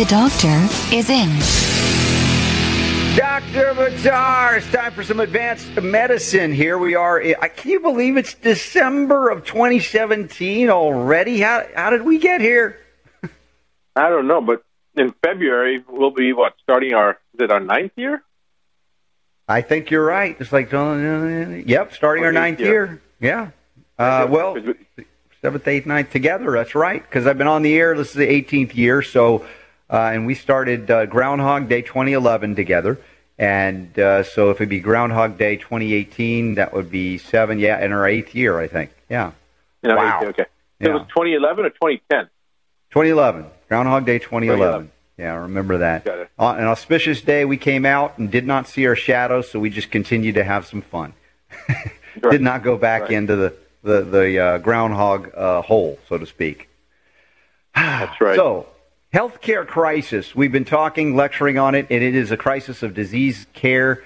The doctor is in. Dr. Buttar, it's time for some advanced medicine. Here we are. I- Can you believe it's December of 2017 already? How, how did we get here? I don't know, but in February we'll be what starting our is it our ninth year? I think you're right. It's like, uh, yep, starting our ninth year. year. Yeah. Uh, well, seventh, eighth, ninth together. That's right. Because I've been on the air. This is the 18th year. So, uh, and we started uh, Groundhog Day 2011 together. And uh, so if it'd be Groundhog Day 2018, that would be seven. Yeah, in our eighth year, I think. Yeah. know, Wow. okay. Yeah. It was 2011 or 2010. 2011. Groundhog Day 2011. 2011. Yeah, I remember that. Got it. On an auspicious day, we came out and did not see our shadows, so we just continued to have some fun. Right. Did not go back Right. into the the the uh, groundhog uh, hole, so to speak. That's right. So, healthcare crisis. We've been talking, lecturing on it, and it is a crisis of disease care,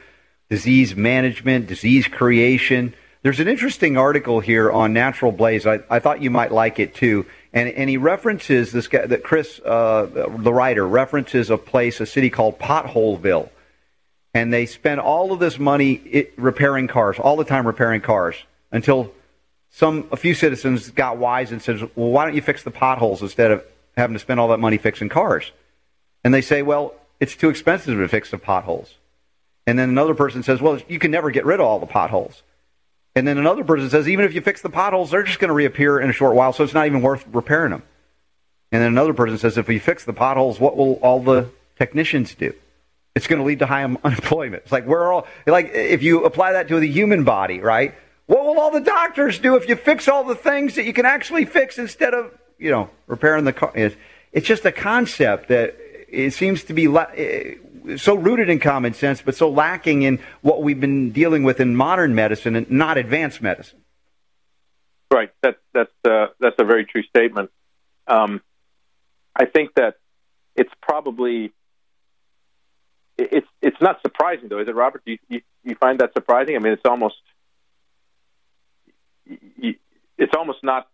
disease management, disease creation. There's an interesting article here on Natural Blaze. I, I thought you might like it too. And, and he references this guy, that Chris, uh, the writer, references a place, a city called Potholeville. And they spend all of this money it, repairing cars, all the time repairing cars, until some a few citizens got wise and says, "Well, why don't you fix the potholes instead of having to spend all that money fixing cars?" And they say, "Well, it's too expensive to fix the potholes." And then another person says, "Well, you can never get rid of all the potholes." And then another person says, "Even if you fix the potholes, they're just going to reappear in a short while, so it's not even worth repairing them." And then another person says, "If we fix the potholes, what will all the technicians do?" It's going to lead to high unemployment. It's like we're all like if you apply that to the human body, right? What will all the doctors do if you fix all the things that you can actually fix instead of you know repairing the car? It's, it's just a concept that it seems to be la- eh, so rooted in common sense, but so lacking in what we've been dealing with in modern medicine and not advanced medicine. Right. That's that's uh, that's a very true statement. Um, I think that it's probably it's it's not surprising though, is it, Robert? Do you, you, you find that surprising? I mean, it's almost it's almost not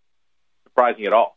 surprising at all.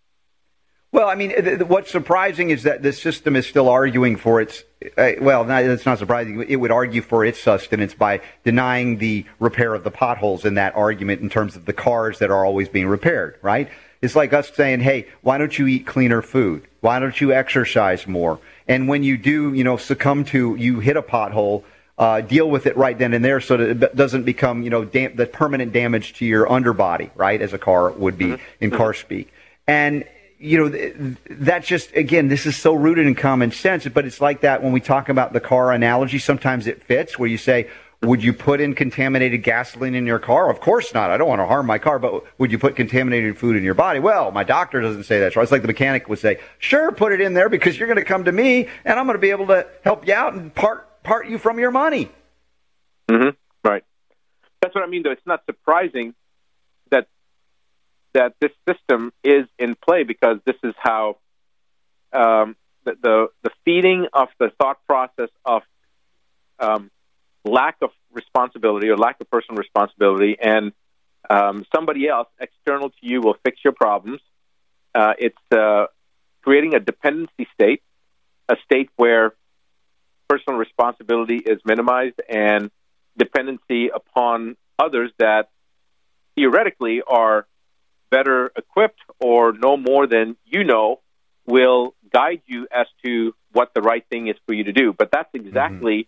Well, I mean, th- what's surprising is that the system is still arguing for its. Uh, well, not, it's not surprising. It would argue for its sustenance by denying the repair of the potholes in that argument in terms of the cars that are always being repaired, right? It's like us saying, hey, why don't you eat cleaner food? Why don't you exercise more? And when you do, you know, succumb to, you hit a pothole, uh, deal with it right then and there so that it doesn't become, you know, dam- the permanent damage to your underbody, right, as a car would be in car speak. And you know, that's just, again, this is so rooted in common sense, but it's like that when we talk about the car analogy. Sometimes it fits where you say, would you put in contaminated gasoline in your car? Of course not. I don't want to harm my car, but would you put contaminated food in your body? Well, my doctor doesn't say that. It's like the mechanic would say, sure, put it in there because you're going to come to me and I'm going to be able to help you out and part, part you from your money. hmm Right. That's what I mean, though. It's not surprising that this system is in play because this is how um, the, the the feeding of the thought process of um, lack of responsibility or lack of personal responsibility, and um, somebody else external to you will fix your problems. Uh, it's uh, creating a dependency state, a state where personal responsibility is minimized and dependency upon others that theoretically are better equipped or know more than you know will guide you as to what the right thing is for you to do. But that's exactly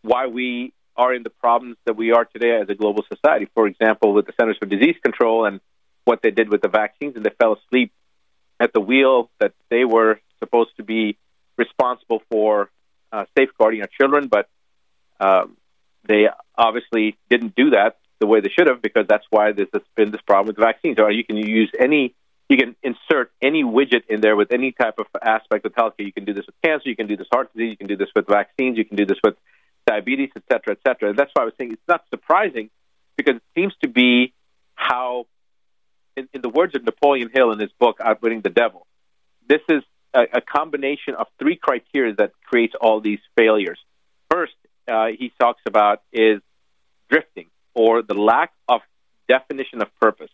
why we are in the problems that we are today as a global society. For example, with the Centers for Disease Control and what they did with the vaccines, and they fell asleep at the wheel that they were supposed to be responsible for uh, safeguarding our children, but um, they obviously didn't do that the way they should have because that's why there's been this problem with vaccines. Or you can use any you can insert any widget in there with any type of aspect of healthcare. You can do this with cancer, you can do this with heart disease, you can do this with vaccines, you can do this with diabetes, et cetera, et cetera. And that's why I was saying it's not surprising because it seems to be how, in, in the words of Napoleon Hill in his book Outwitting the Devil, this is a, a combination of three criteria that creates all these failures. First, uh, he talks about is drifting or the lack of definition of purpose.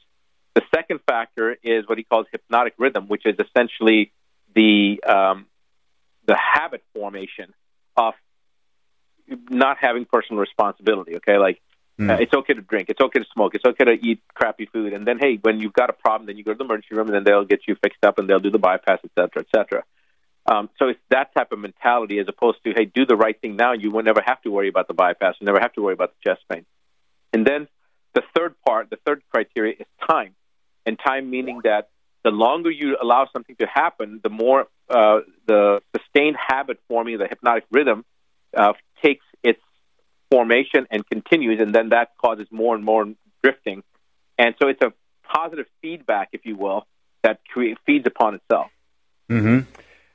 The second factor is what he calls hypnotic rhythm, which is essentially the um, the habit formation of not having personal responsibility. Okay, like Hmm. uh, it's okay to drink, it's okay to smoke, it's okay to eat crappy food, and then hey, when you've got a problem, then you go to the emergency room, and then they'll get you fixed up, and they'll do the bypass, et cetera, et cetera. Um, so it's that type of mentality as opposed to hey, do the right thing now, you will never have to worry about the bypass, you never have to worry about the chest pain. And then the third part, the third criteria is time, and time meaning that the longer you allow something to happen, the more uh, the sustained habit forming, the hypnotic rhythm, uh, takes its formation and continues, and then that causes more and more drifting. And so it's a positive feedback, if you will, that feeds upon itself. hmm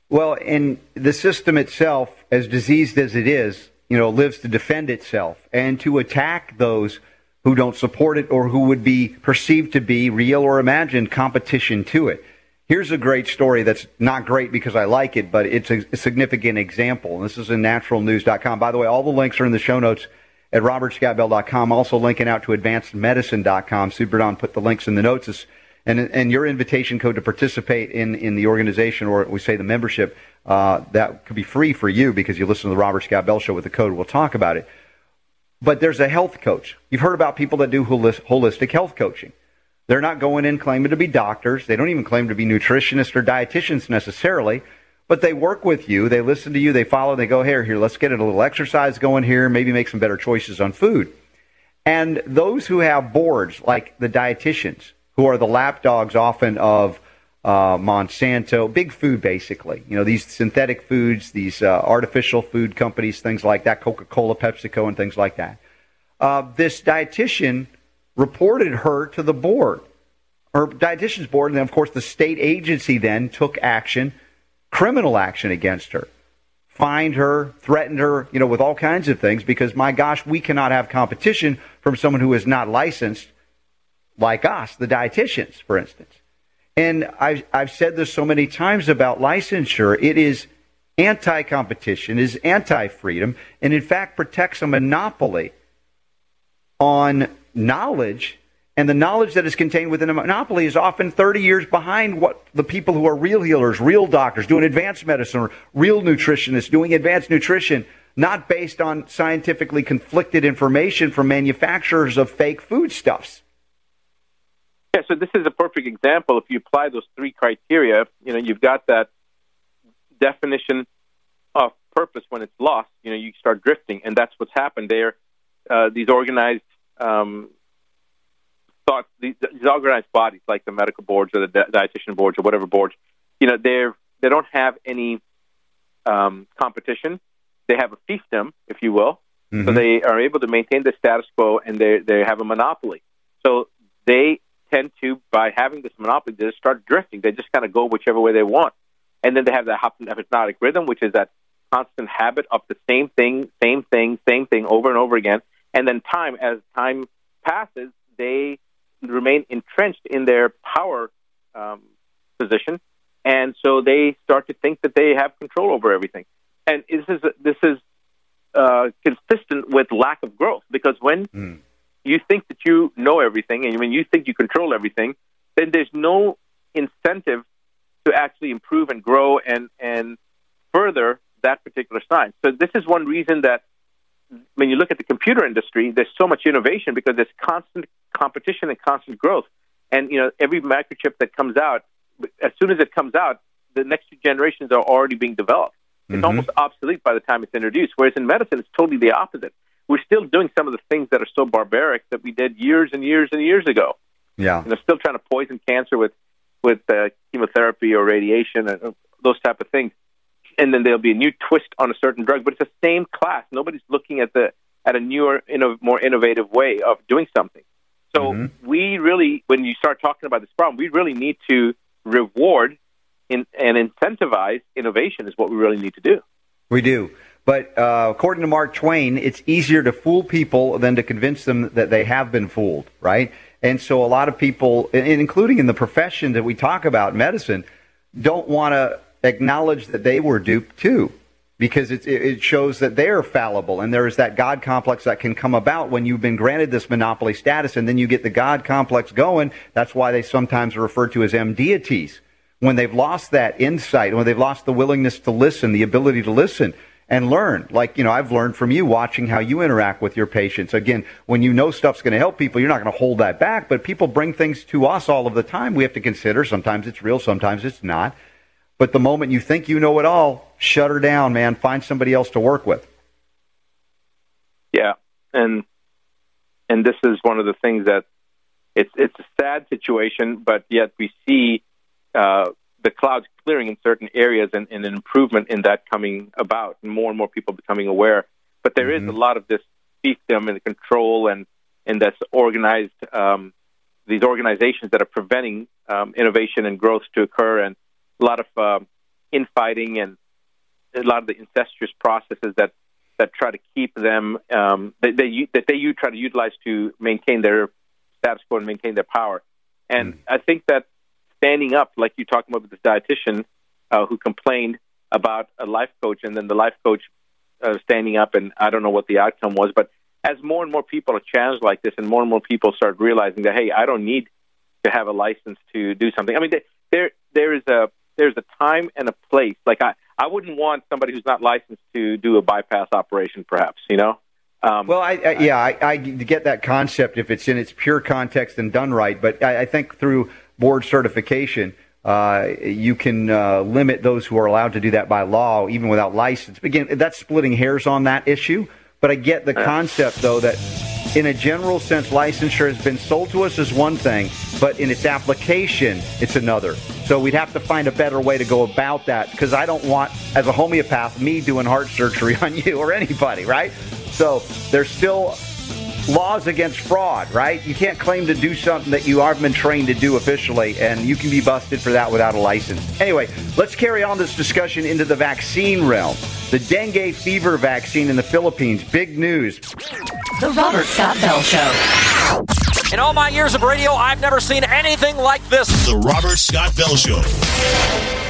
Well, and the system itself, as diseased as it is, you know, lives to defend itself and to attack those who don't support it or who would be perceived to be real or imagined competition to it. Here's a great story that's not great because I like it, but it's a, significant example. This is in naturalnews.com. By the way, all the links are in the show notes at robertscottbell.com. Also linking out to advancedmedicine.com. Superdon put the links in the notes. It's- And, and your invitation code to participate in, in the organization, or we say the membership, uh, that could be free for you because you listen to the Robert Scott Bell Show with the code. We'll talk about it. But there's a health coach. You've heard about people that do holistic health coaching. They're not going in claiming to be doctors. They don't even claim to be nutritionists or dietitians necessarily, but they work with you. They listen to you. They follow. They go, here, here, let's get a little exercise going here. Maybe make some better choices on food. And those who have boards, like the dietitians, who are the lapdogs often of uh, Monsanto, big food basically. You know, these synthetic foods, these uh, artificial food companies, things like that, Coca Cola, PepsiCo, and things like that. Uh, this dietitian reported her to the board, or dietitian's board, and then, of course, the state agency then took action, criminal action against her fined her, threatened her, you know, with all kinds of things because my gosh, we cannot have competition from someone who is not licensed like us, the dietitians, for instance. And I've, I've said this so many times about licensure. It is anti competition, is anti freedom, and in fact protects a monopoly on knowledge. And the knowledge that is contained within a monopoly is often 30 years behind what the people who are real healers, real doctors, doing advanced medicine, or real nutritionists doing advanced nutrition, not based on scientifically conflicted information from manufacturers of fake foodstuffs. Yeah, so this is a perfect example. If you apply those three criteria, you know, you've got that definition of purpose when it's lost. You know, you start drifting, and that's what's happened there. Uh, these organized um, thought these, these organized bodies, like the medical boards or the di- dietitian boards or whatever boards, you know, they're they don't have any um, competition. They have a fiefdom, if you will. So they are able to maintain the status quo, and they they have a monopoly. So they tend to, by having this monopoly, they just start drifting. They just kind of go whichever way they want, and then they have that hypnotic rhythm, which is that constant habit of the same thing, same thing, same thing over and over again. And then time, as time passes, they remain entrenched in their power um, position, and so they start to think that they have control over everything. And this is this is uh, consistent with lack of growth because when you think that you know everything and when you think you control everything, then there's no incentive to actually improve and grow and and further that particular science. So this is one reason that when you look at the computer industry, there's so much innovation because there's constant competition and constant growth. And you know, every microchip that comes out, as soon as it comes out, the next two generations are already being developed. It's mm-hmm. almost obsolete by the time it's introduced. Whereas in medicine, it's totally the opposite. We're still doing some of the things that are so barbaric that we did years and years and years ago. Yeah. You know, still trying to poison cancer with with uh, chemotherapy or radiation and uh, those type of things. And then there'll be a new twist on a certain drug, but it's the same class. Nobody's looking at the at a newer, inno- more innovative way of doing something. So we really, when you start talking about this problem, we really need to reward in, and incentivize innovation is what we really need to do. We do. But uh, according to Mark Twain, it's easier to fool people than to convince them that they have been fooled, right? And so a lot of people, including in the profession that we talk about, medicine, don't want to acknowledge that they were duped too, because it, it shows that they're fallible, and there is that God complex that can come about when you've been granted this monopoly status, and then you get the God complex going. That's why they sometimes are referred to as M deities. When they've lost that insight, when they've lost the willingness to listen, the ability to listen and learn. Like, you know, I've learned from you watching how you interact with your patients. Again, when you know stuff's going to help people, you're not going to hold that back, but people bring things to us all of the time. We have to consider. Sometimes it's real, sometimes it's not. But the moment you think you know it all, shut her down, man. Find somebody else to work with. Yeah, and and this is one of the things that it's it's a sad situation, but yet we see uh, the clouds clearing in certain areas and, and, an improvement in that coming about, and more and more people becoming aware. But there mm-hmm. is a lot of this fiefdom and control and and that's organized um, these organizations that are preventing um, innovation and growth to occur, and a lot of um, infighting and a lot of the incestuous processes that that try to keep them um, that they that they try to utilize to maintain their status quo and maintain their power. And mm. I think that standing up, like you talking about with this dietitian uh, who complained about a life coach, and then the life coach uh, standing up, and I don't know what the outcome was, but as more and more people are challenged like this, and more and more people start realizing that, hey, I don't need to have a license to do something. I mean, there there is a there's a time and a place. Like I, I wouldn't want somebody who's not licensed to do a bypass operation, perhaps. You know. Um, well, I, I, yeah, I, I get that concept if it's in its pure context and done right. But I, I think through board certification, uh, you can uh, limit those who are allowed to do that by law, even without license. Again, that's splitting hairs on that issue. But I get the concept, though, that in a general sense, licensure has been sold to us as one thing, but in its application, it's another. So we'd have to find a better way to go about that because I don't want, as a homeopath, me doing heart surgery on you or anybody, right? So there's still laws against fraud, right? You can't claim to do something that you haven't been trained to do officially, and you can be busted for that without a license. Anyway, let's carry on this discussion into the vaccine realm. The dengue fever vaccine in the Philippines, big news. The Robert Scott Bell Show. In all my years of radio, I've never seen anything like this. The Robert Scott Bell Show.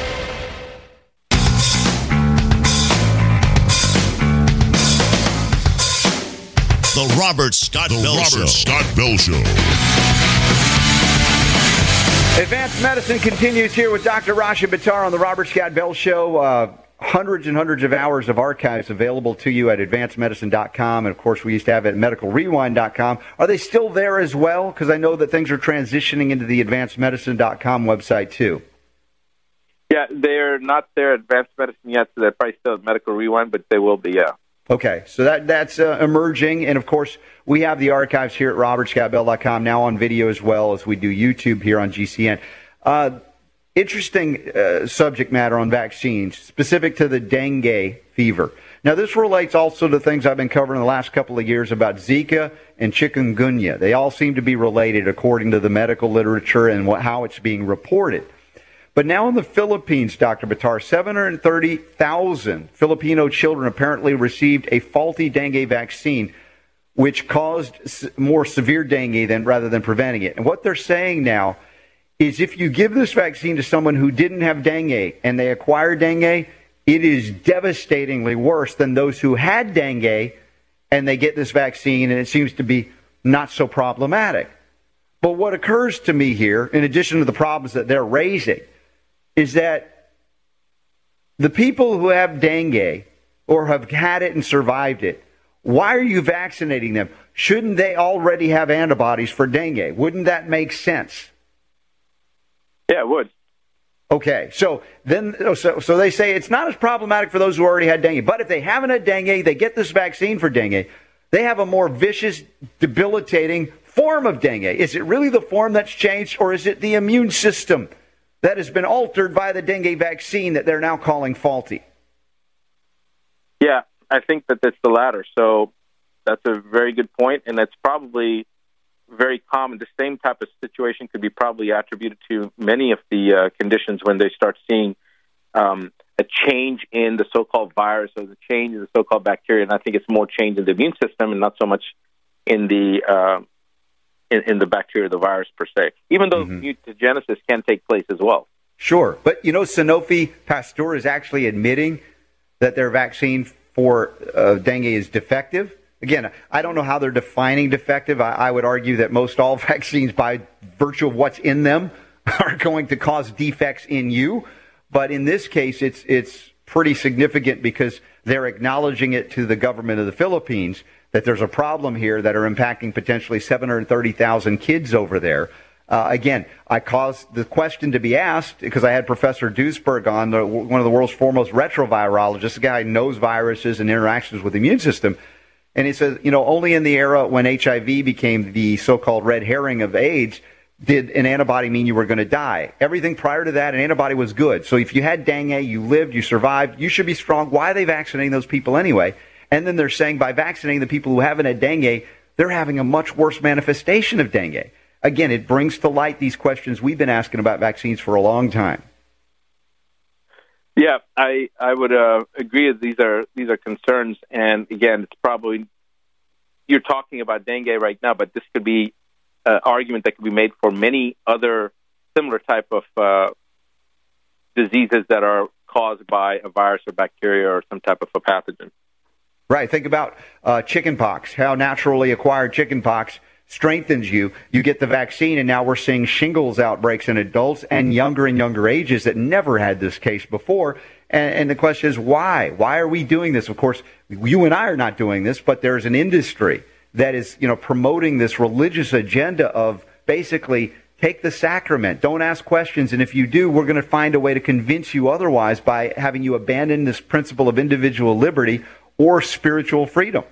The Robert Scott the Bell Robert Show. Scott Bell Show. Advanced Medicine continues here with Dr. Rashid Buttar on the Robert Scott Bell Show. Uh, hundreds and hundreds of hours of archives available to you at advancedmedicine.com. And of course, we used to have it at medicalrewind.com. Are they still there as well? Because I know that things are transitioning into the advancedmedicine.com website too. Yeah, they're not there at Advanced Medicine yet, so they're probably still at Medical Rewind, but they will be, yeah. Okay, so that that's uh, emerging, and of course we have the archives here at robertscottbell.com now on video as well as we do YouTube here on GCN. Uh, interesting uh, subject matter on vaccines, specific to the dengue fever. Now, this relates also to things I've been covering the last couple of years about Zika and chikungunya. They all seem to be related according to the medical literature and what, how it's being reported. But now in the Philippines, Dr. Buttar, 730,000 Filipino children apparently received a faulty dengue vaccine, which caused more severe dengue than rather than preventing it. And what they're saying now is if you give this vaccine to someone who didn't have dengue and they acquire dengue, it is devastatingly worse than those who had dengue and they get this vaccine and it seems to be not so problematic. But what occurs to me here, in addition to the problems that they're raising, is that the people who have dengue or have had it and survived it, why are you vaccinating them? Shouldn't they already have antibodies for dengue? Wouldn't that make sense? Yeah, it would. Okay, so then oh, so, so they say it's not as problematic for those who already had dengue, but if they haven't had dengue, they get this vaccine for dengue. They have a more vicious, debilitating form of dengue. Is it really the form that's changed, or is it the immune system that has been altered by the dengue vaccine that they're now calling faulty? Yeah, I think that it's the latter. So that's a very good point, and that's probably very common. The same type of situation could be probably attributed to many of the uh, conditions when they start seeing um, a change in the so-called virus or the change in the so-called bacteria. And I think it's more change in the immune system and not so much in the uh, in, in the bacteria, the virus per se. Even though Mhm. mutagenesis can take place as well. Sure. But, you know, Sanofi Pasteur is actually admitting that their vaccine for uh, dengue is defective. Again, I don't know how they're defining defective. I, I would argue that most all vaccines, by virtue of what's in them, are going to cause defects in you. But in this case, it's, it's pretty significant because they're acknowledging it to the government of the Philippines that there's a problem here that are impacting potentially 730,000 kids over there. Uh, again, I caused the question to be asked because I had Professor Duesberg on, the, one of the world's foremost retrovirologists, a guy who knows viruses and interactions with the immune system. And he says, you know, only in the era when HIV became the so-called red herring of AIDS did an antibody mean you were going to die. Everything prior to that, an antibody was good. So if you had dengue, you lived, you survived, you should be strong. Why are they vaccinating those people anyway? And then they're saying by vaccinating the people who haven't had dengue, they're having a much worse manifestation of dengue. Again, it brings to light these questions we've been asking about vaccines for a long time. Yeah, I I would uh, agree that these are these are concerns, and again, it's probably you're talking about dengue right now, but this could be an argument that could be made for many other similar type of uh, diseases that are caused by a virus or bacteria or some type of a pathogen. Right. Think about uh, chickenpox, how naturally acquired chickenpox strengthens you. You get the vaccine, and now we're seeing shingles outbreaks in adults and younger and younger ages that never had this case before. And, and the question is, why? Why are we doing this? Of course, you and I are not doing this, but there's an industry that is, you know, promoting this religious agenda of basically take the sacrament, don't ask questions, and if you do, we're going to find a way to convince you otherwise by having you abandon this principle of individual liberty or spiritual freedom.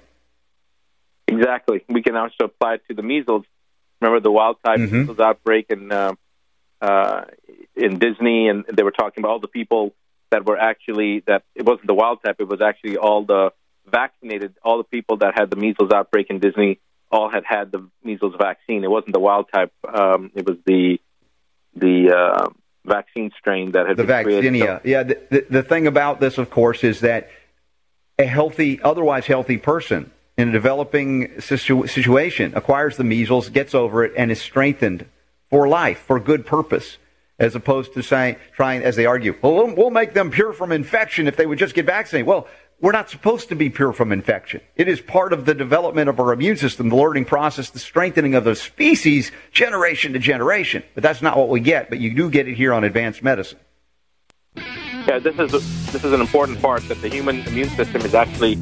Exactly. We can also apply it to the measles. Remember the wild type Mhm. measles outbreak in uh, uh, in Disney, and they were talking about all the people that were actually that it wasn't the wild type; it was actually all the vaccinated, all the people that had the measles outbreak in Disney, all had had the measles vaccine. It wasn't the wild type; um, it was the the uh, vaccine strain that had the been created. vaccinia. Yeah, the, the, the thing about this, of course, is that a healthy, otherwise healthy person in a developing situ- situation acquires the measles, gets over it, and is strengthened for life, for good purpose, as opposed to saying, trying, as they argue, well, we'll, we'll make them pure from infection if they would just get vaccinated. Well, we're not supposed to be pure from infection. It is part of the development of our immune system, the learning process, the strengthening of the species generation to generation. But that's not what we get, but you do get it here on advanced medicine. Yeah, this is this is an important part that the human immune system is actually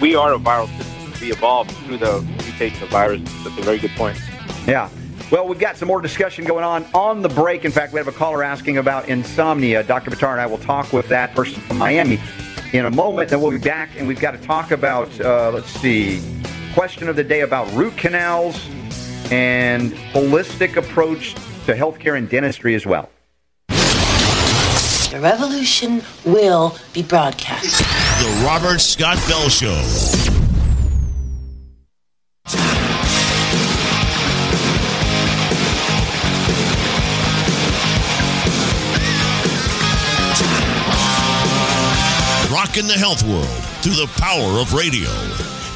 we are a viral system. We evolved through the mutation of viruses. That's a very good point. Yeah. Well, we've got some more discussion going on on the break. In fact, we have a caller asking about insomnia. Dr. Buttar and I will talk with that person from Miami in a moment. Then we'll be back, and we've got to talk about, uh, let's see, question of the day about root canals and holistic approach to healthcare and dentistry as well. The revolution will be broadcast. The Robert Scott Bell Show. Rocking the health world through the power of radio.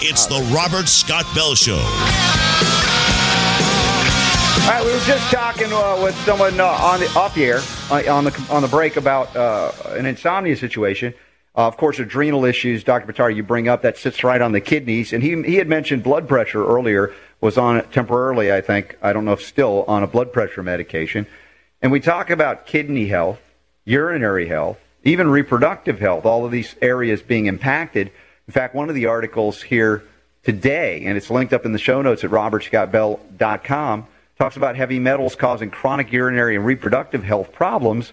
It's the Robert Scott Bell Show. All right, we were just talking uh, with someone uh, on the off the air uh, on the on the break about uh, an insomnia situation. Uh, of course, adrenal issues, Dr. Buttar, you bring up that sits right on the kidneys, and he he had mentioned blood pressure earlier was on it temporarily. I think I don't know if still on a blood pressure medication, and we talk about kidney health, urinary health, even reproductive health. All of these areas being impacted. In fact, one of the articles here today, and it's linked up in the show notes at robertscottbell.com talks about heavy metals causing chronic urinary and reproductive health problems,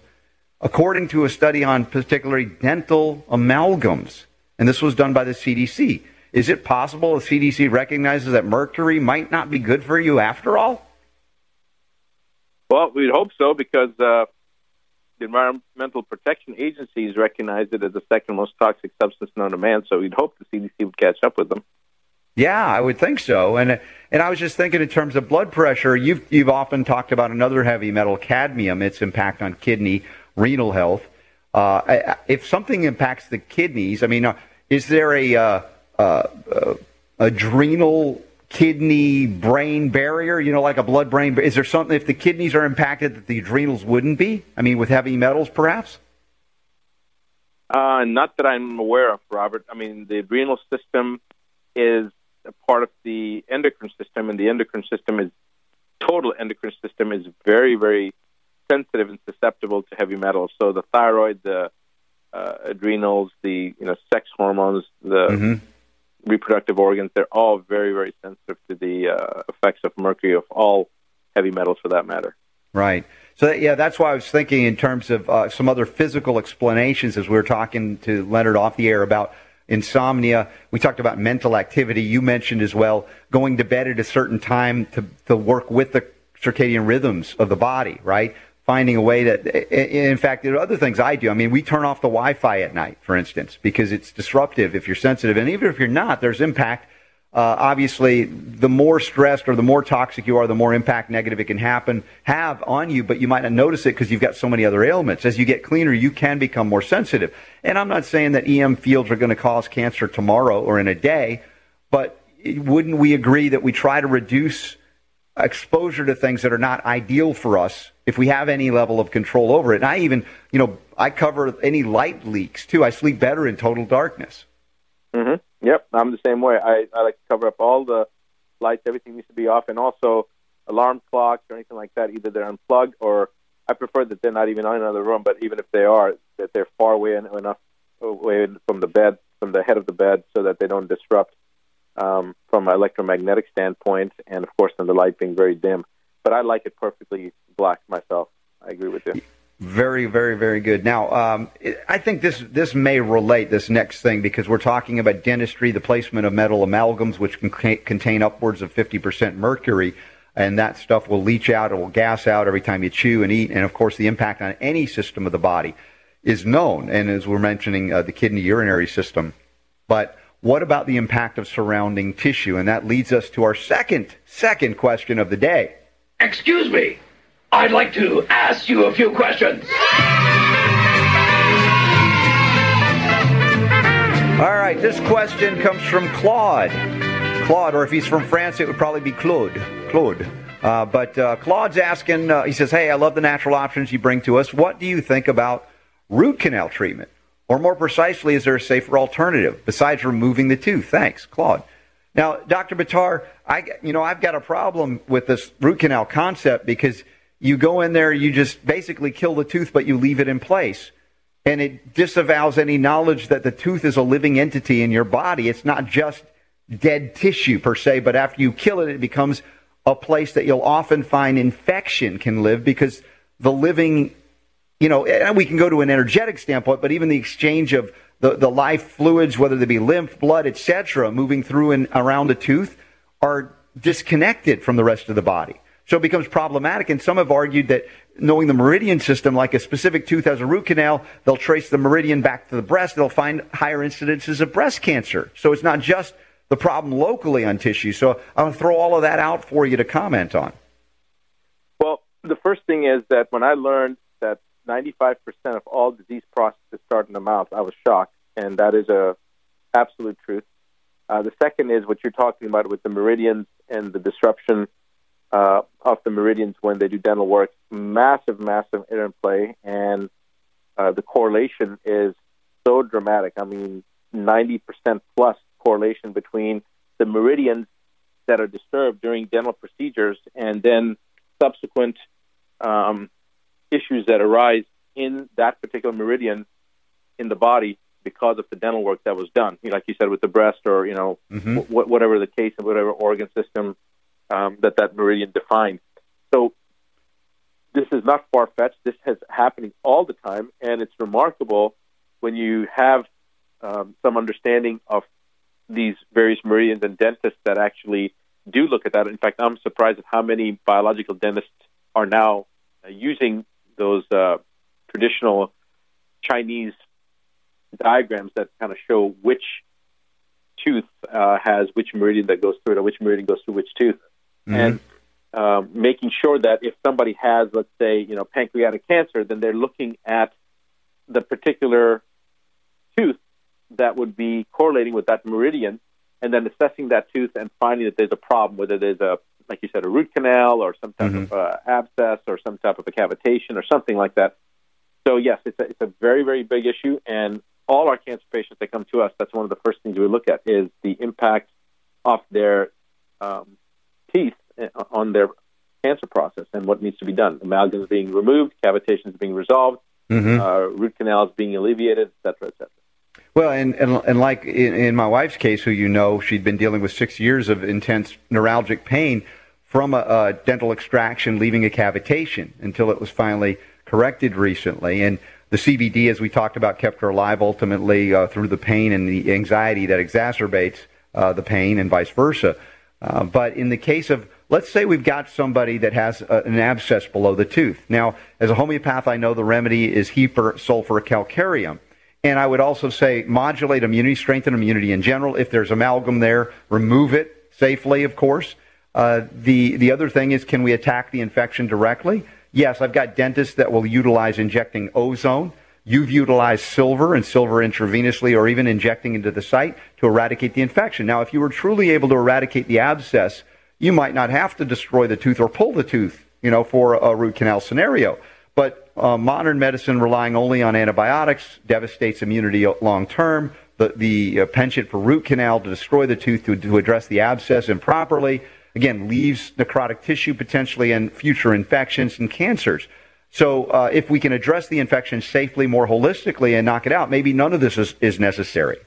according to a study on particularly dental amalgams. And this was done by the CDC. Is it possible the CDC recognizes that mercury might not be good for you after all? Well, we'd hope so because uh, the Environmental Protection Agency has recognized it as the second most toxic substance known to man. So we'd hope the CDC would catch up with them. Yeah, I would think so. And and I was just thinking in terms of blood pressure. You've you've often talked about another heavy metal, cadmium, its impact on kidney, renal health. Uh, if something impacts the kidneys, I mean, uh, is there a uh, uh, uh, adrenal kidney brain barrier? You know, like a blood brain. Is there something if the kidneys are impacted that the adrenals wouldn't be? I mean, with heavy metals, perhaps. Uh, not that I'm aware of, Robert. I mean, the adrenal system is a part of the endocrine system, and the endocrine system is total endocrine system is very, very sensitive and susceptible to heavy metals. So the thyroid, the uh, adrenals, the you know sex hormones, the Mm-hmm. reproductive organs, they're all very, very sensitive to the uh, effects of mercury of all heavy metals, for that matter. Right. So that, yeah, that's why I was thinking in terms of uh, some other physical explanations as we were talking to Leonard off the air about insomnia. We talked about mental activity. You mentioned as well going to bed at a certain time to to work with the circadian rhythms of the body. Right. Finding a way that, in fact, there are other things I do. I mean, we turn off the Wi-Fi at night, for instance, because it's disruptive if you're sensitive, and even if you're not, there's impact uh, obviously, the more stressed or the more toxic you are, the more impact negative it can happen have on you. But you might not notice it because you've got so many other ailments. As you get cleaner, you can become more sensitive. And I'm not saying that EM fields are going to cause cancer tomorrow or in a day, but wouldn't we agree that we try to reduce exposure to things that are not ideal for us if we have any level of control over it? And I even, you know, I cover any light leaks too. I sleep better in total darkness. hmm Yep, I'm the same way. I, I like to cover up all the lights. Everything needs to be off, and also alarm clocks or anything like that. Either they're unplugged, or I prefer that they're not even in another room. But even if they are, that they're far away enough away from the bed, from the head of the bed, so that they don't disrupt um, from an electromagnetic standpoint, and of course, then the light being very dim. But I like it perfectly black myself. I agree with you. Very, very, very good. Now, um, I think this this may relate this next thing because we're talking about dentistry, the placement of metal amalgams, which can contain upwards of fifty percent mercury, and that stuff will leach out, it will gas out every time you chew and eat, and of course, the impact on any system of the body is known. And as we're mentioning, uh, the kidney urinary system, but what about the impact of surrounding tissue? And that leads us to our second second question of the day. Excuse me. I'd like to ask you a few questions. All right, this question comes from Claude. Claude, or if he's from France, it would probably be Claude. Claude. Uh, but uh, Claude's asking, uh, he says, Hey, I love the natural options you bring to us. What do you think about root canal treatment? Or more precisely, is there a safer alternative besides removing the tooth? Thanks, Claude. Now, Dr. Buttar, I, you know, I've got a problem with this root canal concept because you go in there, you just basically kill the tooth, but you leave it in place and it disavows any knowledge that the tooth is a living entity in your body. It's not just dead tissue per se, but after you kill it, it becomes a place that you'll often find infection can live because the living, you know, and we can go to an energetic standpoint, but even the exchange of the, the life fluids, whether they be lymph, blood, etc., moving through and around the tooth, are disconnected from the rest of the body. So it becomes problematic. And some have argued that knowing the meridian system, like a specific tooth has a root canal, they'll trace the meridian back to the breast. They'll find higher incidences of breast cancer. So it's not just the problem locally on tissue. So I'm going to throw all of that out for you to comment on. Well, the first thing is that when I learned that 95% of all disease processes start in the mouth, I was shocked, and that is a absolute truth. Uh, the second is what you're talking about with the meridians and the disruption uh, of the meridians when they do dental work. Massive, massive interplay, and uh, the correlation is so dramatic. I mean, 90% plus correlation between the meridians that are disturbed during dental procedures and then subsequent um, issues that arise in that particular meridian in the body because of the dental work that was done. You know, like you said, with the breast or you know Mhm. wh- whatever the case of whatever organ system um, that that meridian defined. So this is not far fetched. This is happening all the time, and it's remarkable when you have um, some understanding of these various meridians and dentists that actually do look at that. In fact, I'm surprised at how many biological dentists are now uh, using those uh, traditional Chinese diagrams that kind of show which tooth uh, has which meridian that goes through it, or which meridian goes through which tooth, Mm-hmm. and um, making sure that if somebody has, let's say, you know, pancreatic cancer, then they're looking at the particular tooth that would be correlating with that meridian, and then assessing that tooth and finding that there's a problem, whether there's a, like you said, a root canal or some type of uh, abscess or some type of a cavitation or something like that. So yes, it's a, it's a very very big issue, and all our cancer patients that come to us, that's one of the first things we look at is the impact of their um, teeth uh, on their cancer process and what needs to be done. Amalgams being removed, cavitations being resolved, Mhm. uh, root canals being alleviated, et cetera, et cetera. Well, and, and, and like in, in my wife's case, who you know, she'd been dealing with six years of intense neuralgic pain from a, a dental extraction leaving a cavitation until it was finally corrected recently. And the CBD, as we talked about, kept her alive ultimately uh, through the pain and the anxiety that exacerbates uh, the pain and vice versa. Uh, but in the case of, let's say we've got somebody that has uh, an abscess below the tooth. Now, as a homeopath, I know the remedy is Hepar sulfur calcareum. And I would also say modulate immunity, strengthen immunity in general. If there's amalgam there, remove it safely, of course. Uh, the, the other thing is, can we attack the infection directly? Yes, I've got dentists that will utilize injecting ozone. You've utilized silver and silver intravenously or even injecting into the site to eradicate the infection. Now, if you were truly able to eradicate the abscess, you might not have to destroy the tooth or pull the tooth, you know, for a root canal scenario. But uh, modern medicine relying only on antibiotics devastates immunity long term. The, the uh, penchant for root canal to destroy the tooth to, to address the abscess improperly, again, leaves necrotic tissue potentially and future infections and cancers. So uh, if we can address the infection safely, more holistically, and knock it out, maybe none of this is, is necessary.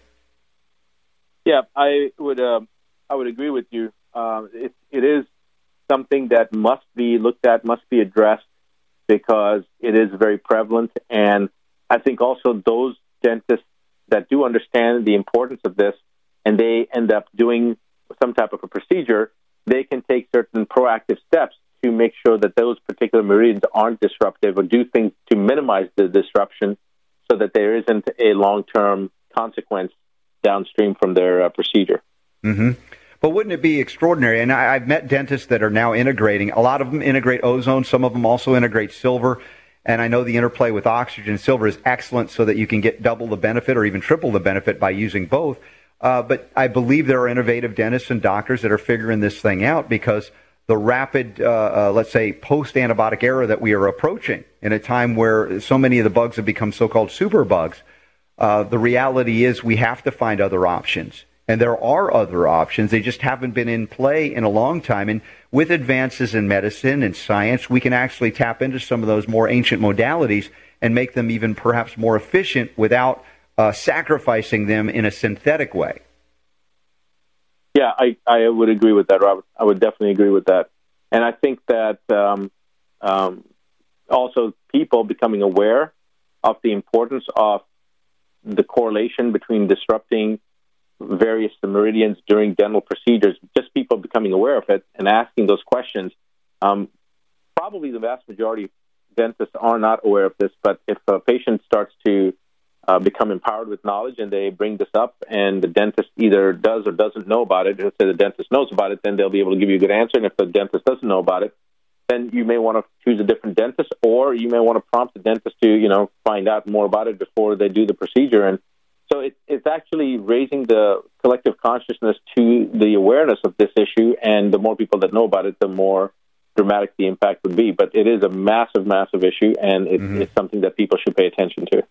Yeah, I would uh, I would agree with you. Um, it, it is something that must be looked at, must be addressed because it is very prevalent. And I think also those dentists that do understand the importance of this and they end up doing some type of a procedure, they can take certain proactive steps to make sure that those particular meridians aren't disruptive or do things to minimize the disruption so that there isn't a long term consequence downstream from their uh, procedure. hmm But wouldn't it be extraordinary? And I, I've met dentists that are now integrating. A lot of them integrate ozone. Some of them also integrate silver. And I know the interplay with oxygen and silver is excellent so that you can get double the benefit or even triple the benefit by using both. Uh, but I believe there are innovative dentists and doctors that are figuring this thing out because the rapid, uh, uh, let's say, post antibiotic era that we are approaching in a time where so many of the bugs have become so called super bugs, uh, the reality is we have to find other options. And there are other options. They just haven't been in play in a long time. And with advances in medicine and science, we can actually tap into some of those more ancient modalities and make them even perhaps more efficient without uh, sacrificing them in a synthetic way. Yeah, I, I would agree with that, Robert. I would definitely agree with that. And I think that um, um, also people becoming aware of the importance of the correlation between disrupting various meridians during dental procedures, just people becoming aware of it and asking those questions. Um, probably the vast majority of dentists are not aware of this, but if a patient starts to uh, become empowered with knowledge and they bring this up and the dentist either does or doesn't know about it, let's say the dentist knows about it, then they'll be able to give you a good answer. And if the dentist doesn't know about it, then you may want to choose a different dentist or you may want to prompt the dentist to, you know, find out more about it before they do the procedure. And so it, it's actually raising the collective consciousness to the awareness of this issue. And the more people that know about it, the more dramatic the impact would be. But it is a massive, massive issue, and it, Mhm. it's something that people should pay attention to.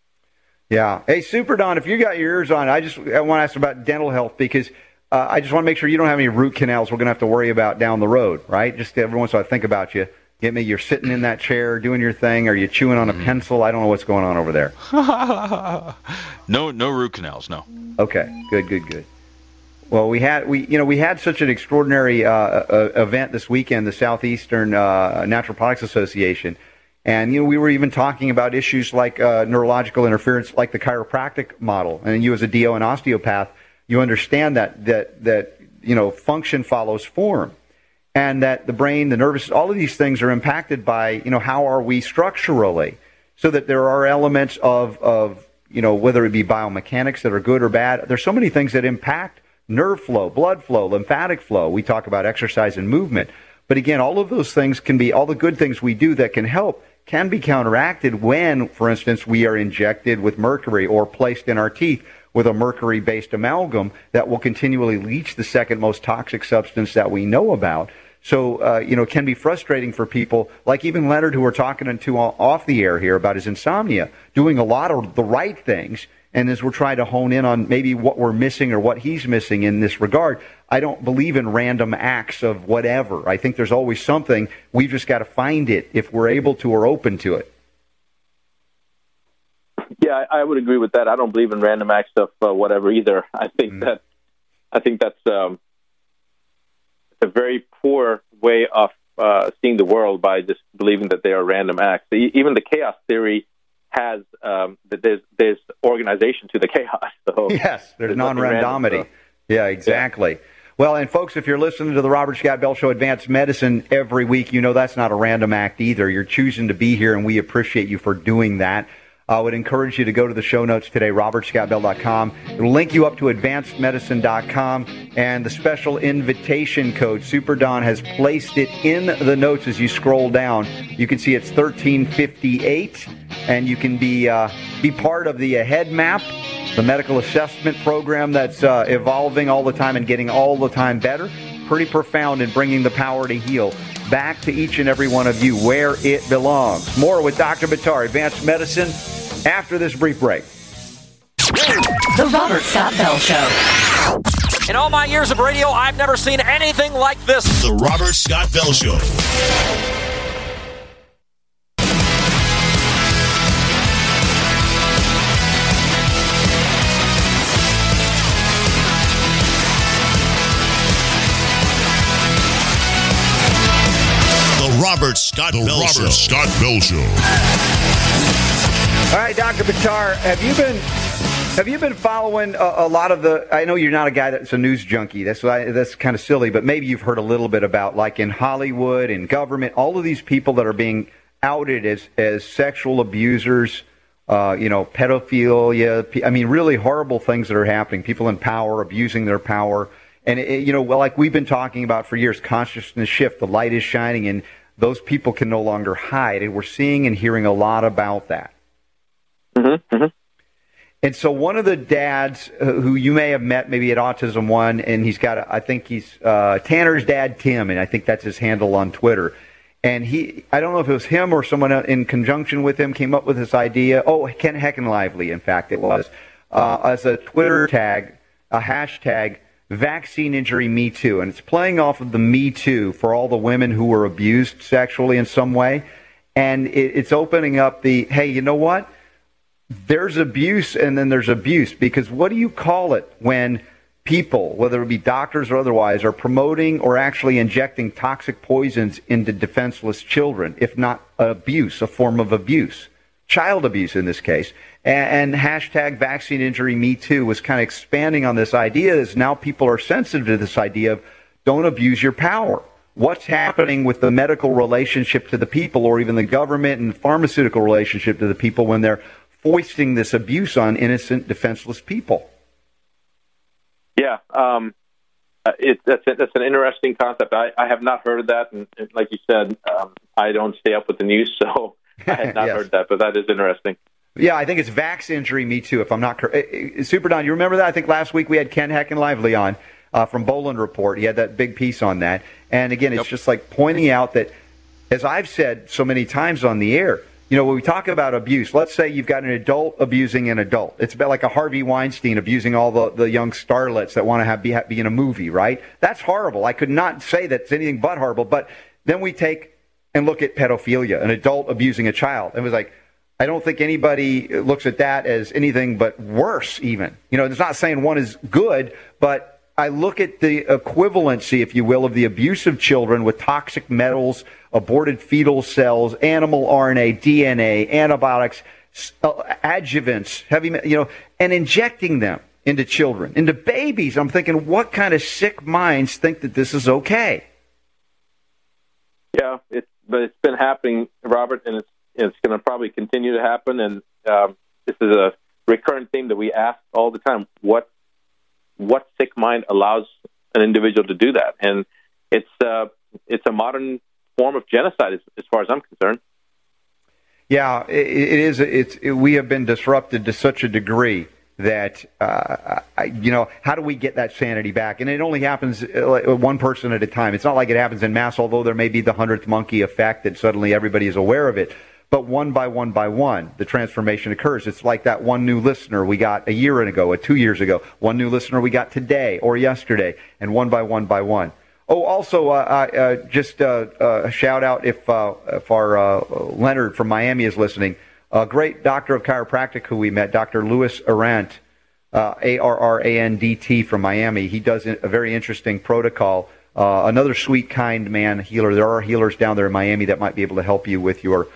Yeah. Hey, Super Don, if you got your ears on, I just I want to ask about dental health because uh, I just want to make sure you don't have any root canals we're going to have to worry about down the road, right? Just every once in a while, I think about you. Get me, you're sitting in that chair doing your thing. Are you chewing on a pencil? I don't know what's going on over there. no, no root canals. No. Okay, good, good, good. Well, we had we you know we had such an extraordinary uh, uh, event this weekend, the Southeastern uh, Natural Products Association, and you know we were even talking about issues like uh, neurological interference, like the chiropractic model. And you, as a DO and osteopath, you understand that that that you know function follows form, and that the brain, the nervous, all of these things are impacted by you know how are we structurally, so that there are elements of of you know whether it be biomechanics that are good or bad. There's so many things that impact nerve flow, blood flow, lymphatic flow. We talk about exercise and movement. But again, all of those things can be, all the good things we do that can help can be counteracted when, for instance, we are injected with mercury or placed in our teeth with a mercury based amalgam that will continually leach the second most toxic substance that we know about. So, uh, you know, it can be frustrating for people like even Leonard, who we're talking to off the air here about his insomnia, doing a lot of the right things. And as we're trying to hone in on maybe what we're missing or what he's missing in this regard, I don't believe in random acts of whatever. I think there's always something. We've just got to find it if we're able to or open to it. Yeah, I, would agree with that. I don't believe in random acts of uh, whatever either. I think mm that I think that's um, a very poor way of uh, seeing the world by just believing that they are random acts. Even the chaos theory has um, that there's there's organization to the chaos. So yes, there's, there's non-randomity. Random, so. Yeah, exactly. Yeah. Well, and folks, if you're listening to the Robert Scott Bell Show Advanced Medicine every week, you know that's not a random act either. You're choosing to be here, and we appreciate you for doing that. I would encourage you to go to the show notes today, robertscottbell.com. It'll link you up to advancedmedicine.com and the special invitation code. Super Don has placed it in the notes as you scroll down. You can see it's 1358, and you can be uh, be part of the Ahead Map, the medical assessment program that's uh, evolving all the time and getting all the time better. Pretty profound in bringing the power to heal back to each and every one of you where it belongs. More with Dr. Buttar, Advanced Medicine, after this brief break. The Robert Scott Bell Show. In all my years of radio, I've never seen anything like this. The Robert Scott Bell Show. Scott the Bell Robert Show. Scott Bell Show. All right, Dr. Buttar, have you been have you been following a, a, lot of the? I know you're not a guy that's a news junkie. That's why, that's kind of silly, but maybe you've heard a little bit about like in Hollywood and government, all of these people that are being outed as as sexual abusers. Uh, you know, pedophilia. I mean, really horrible things that are happening. People in power abusing their power. And, it, you know, well, like we've been talking about for years, consciousness shift, the light is shining, and those people can no longer hide. And we're seeing and hearing a lot about that. Mm-hmm, mm-hmm. And so one of the dads uh, who you may have met maybe at Autism One, and he's got, a, I think he's uh, Tanner's dad, Tim, and I think that's his handle on Twitter. And he, I don't know if it was him or someone in conjunction with him, came up with this idea. Oh, Kent Heckenlively, in fact, it was, uh, as a Twitter tag, a hashtag vaccine injury Me Too. And it's playing off of the Me Too for all the women who were abused sexually in some way. And it, it's opening up the, hey, you know what? There's abuse and then there's abuse. Because what do you call it when people, whether it be doctors or otherwise, are promoting or actually injecting toxic poisons into defenseless children, if not abuse, a form of abuse? Child abuse in this case and, and hashtag vaccine injury me too was kind of expanding on this idea is now people are sensitive to this idea of don't abuse your power. What's happening with the medical relationship to the people or even the government and pharmaceutical relationship to the people when they're foisting this abuse on innocent defenseless people? Yeah um, uh, it, that's, that's an interesting concept. I, I have not heard of that and, and like you said um, i don't stay up with the news so i had not yes. heard that but that is interesting yeah, I think it's Vax injury, me too, if I'm not correct. Eh, eh, Super Don, you remember that? I think last week we had Kent Heckenlively on uh, from Bolen Report. He had that big piece on that. And again, it's yep. just like pointing out that, as I've said so many times on the air, you know, when we talk about abuse, let's say you've got an adult abusing an adult. It's about like a Harvey Weinstein abusing all the, the young starlets that want to have be, be in a movie, right? That's horrible. I could not say that's anything but horrible. But then we take and look at pedophilia, an adult abusing a child. It was like, I don't think anybody looks at that as anything but worse, even. You know, it's not saying one is good, but I look at the equivalency, if you will, of the abuse of children with toxic metals, aborted fetal cells, animal RNA, DNA, antibiotics, uh, adjuvants, heavy, you know, and injecting them into children, into babies. I'm thinking, what kind of sick minds think that this is okay? But it's been happening, Robert, and it's it's going to probably continue to happen. And um, this is a recurrent theme that we ask all the time: what what sick mind allows an individual to do that? And it's uh, it's a modern form of genocide, as, as far as I'm concerned. Yeah, it, it is. It's it, we have been disrupted to such a degree that uh, you know how do we get that sanity back? And it only happens uh, one person at a time. It's not like it happens in mass, although there may be the hundredth monkey effect that suddenly everybody is aware of it. But one by one by one, the transformation occurs. It's like that one new listener we got a year ago, a two years ago, one new listener we got today or yesterday, and one by one by one. Oh, also, uh, uh, just uh, a shout out if, uh, if our uh, Leonard from Miami is listening. A great doctor of chiropractic who we met, Dr. Louis Arrandt, uh, A R R A N D T from Miami. He does a very interesting protocol. another sweet, kind man healer. There are healers down there in Miami that might be able to help you with your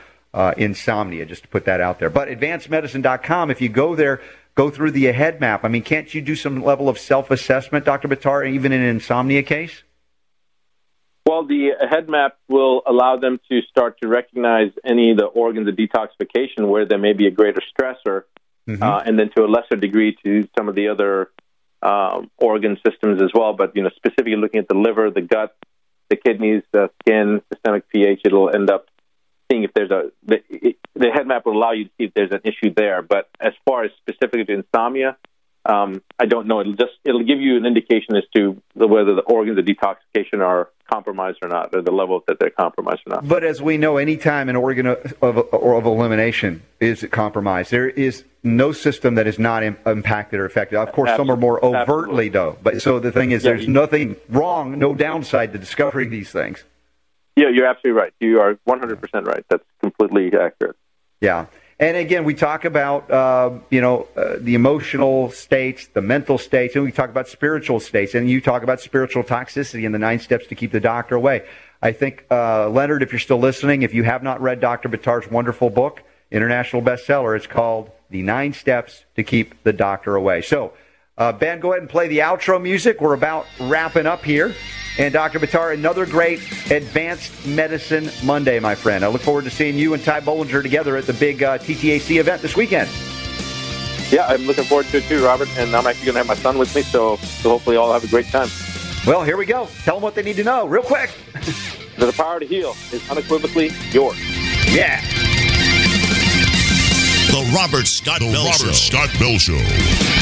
insomnia, just to put that out there. But advancedmedicine.com, if you go there, go through the AHEAD map. I mean, can't you do some level of self assessment, Dr. Buttar, even in an insomnia case? Well, the head map will allow them to start to recognize any of the organs of detoxification where there may be a greater stressor, mm-hmm. uh, and then to a lesser degree to some of the other um, organ systems as well. But you know, specifically looking at the liver, the gut, the kidneys, the skin, systemic pH, it'll end up seeing if there's a the, it, the head map will allow you to see if there's an issue there. But as far as specifically to insomnia, um, I don't know. It'll just it'll give you an indication as to whether the organs of detoxification are compromised or not, or the level that they're compromised or not. But as we know, anytime an organ of, of, of elimination is compromised, there is no system that is not Im- impacted or affected. Of course, Absolutely. some are more overtly Absolutely. though. But so the thing is, yeah, there's you, nothing wrong, no downside to discovering these things. Yeah, you're absolutely right. You are 100% right. That's completely accurate. Yeah. And again, we talk about uh, you know uh, the emotional states, the mental states, and we talk about spiritual states. And you talk about spiritual toxicity and the nine steps to keep the doctor away. I think uh, Leonard, if you're still listening, if you have not read Dr. Buttar's wonderful book, international bestseller, it's called "The Nine Steps to Keep the Doctor Away." So, uh, Ben, go ahead and play the outro music. We're about wrapping up here. And Dr. Buttar, another great Advanced Medicine Monday, my friend. I look forward to seeing you and Ty Bollinger together at the big uh, TTAC event this weekend. Yeah, I'm looking forward to it too, Robert. And I'm actually going to have my son with me, so, so hopefully all have a great time. Well, here we go. Tell them what they need to know, real quick. the power to heal is unequivocally yours. Yeah. The Robert Scott the Bell Robert Show. Scott Bell Show.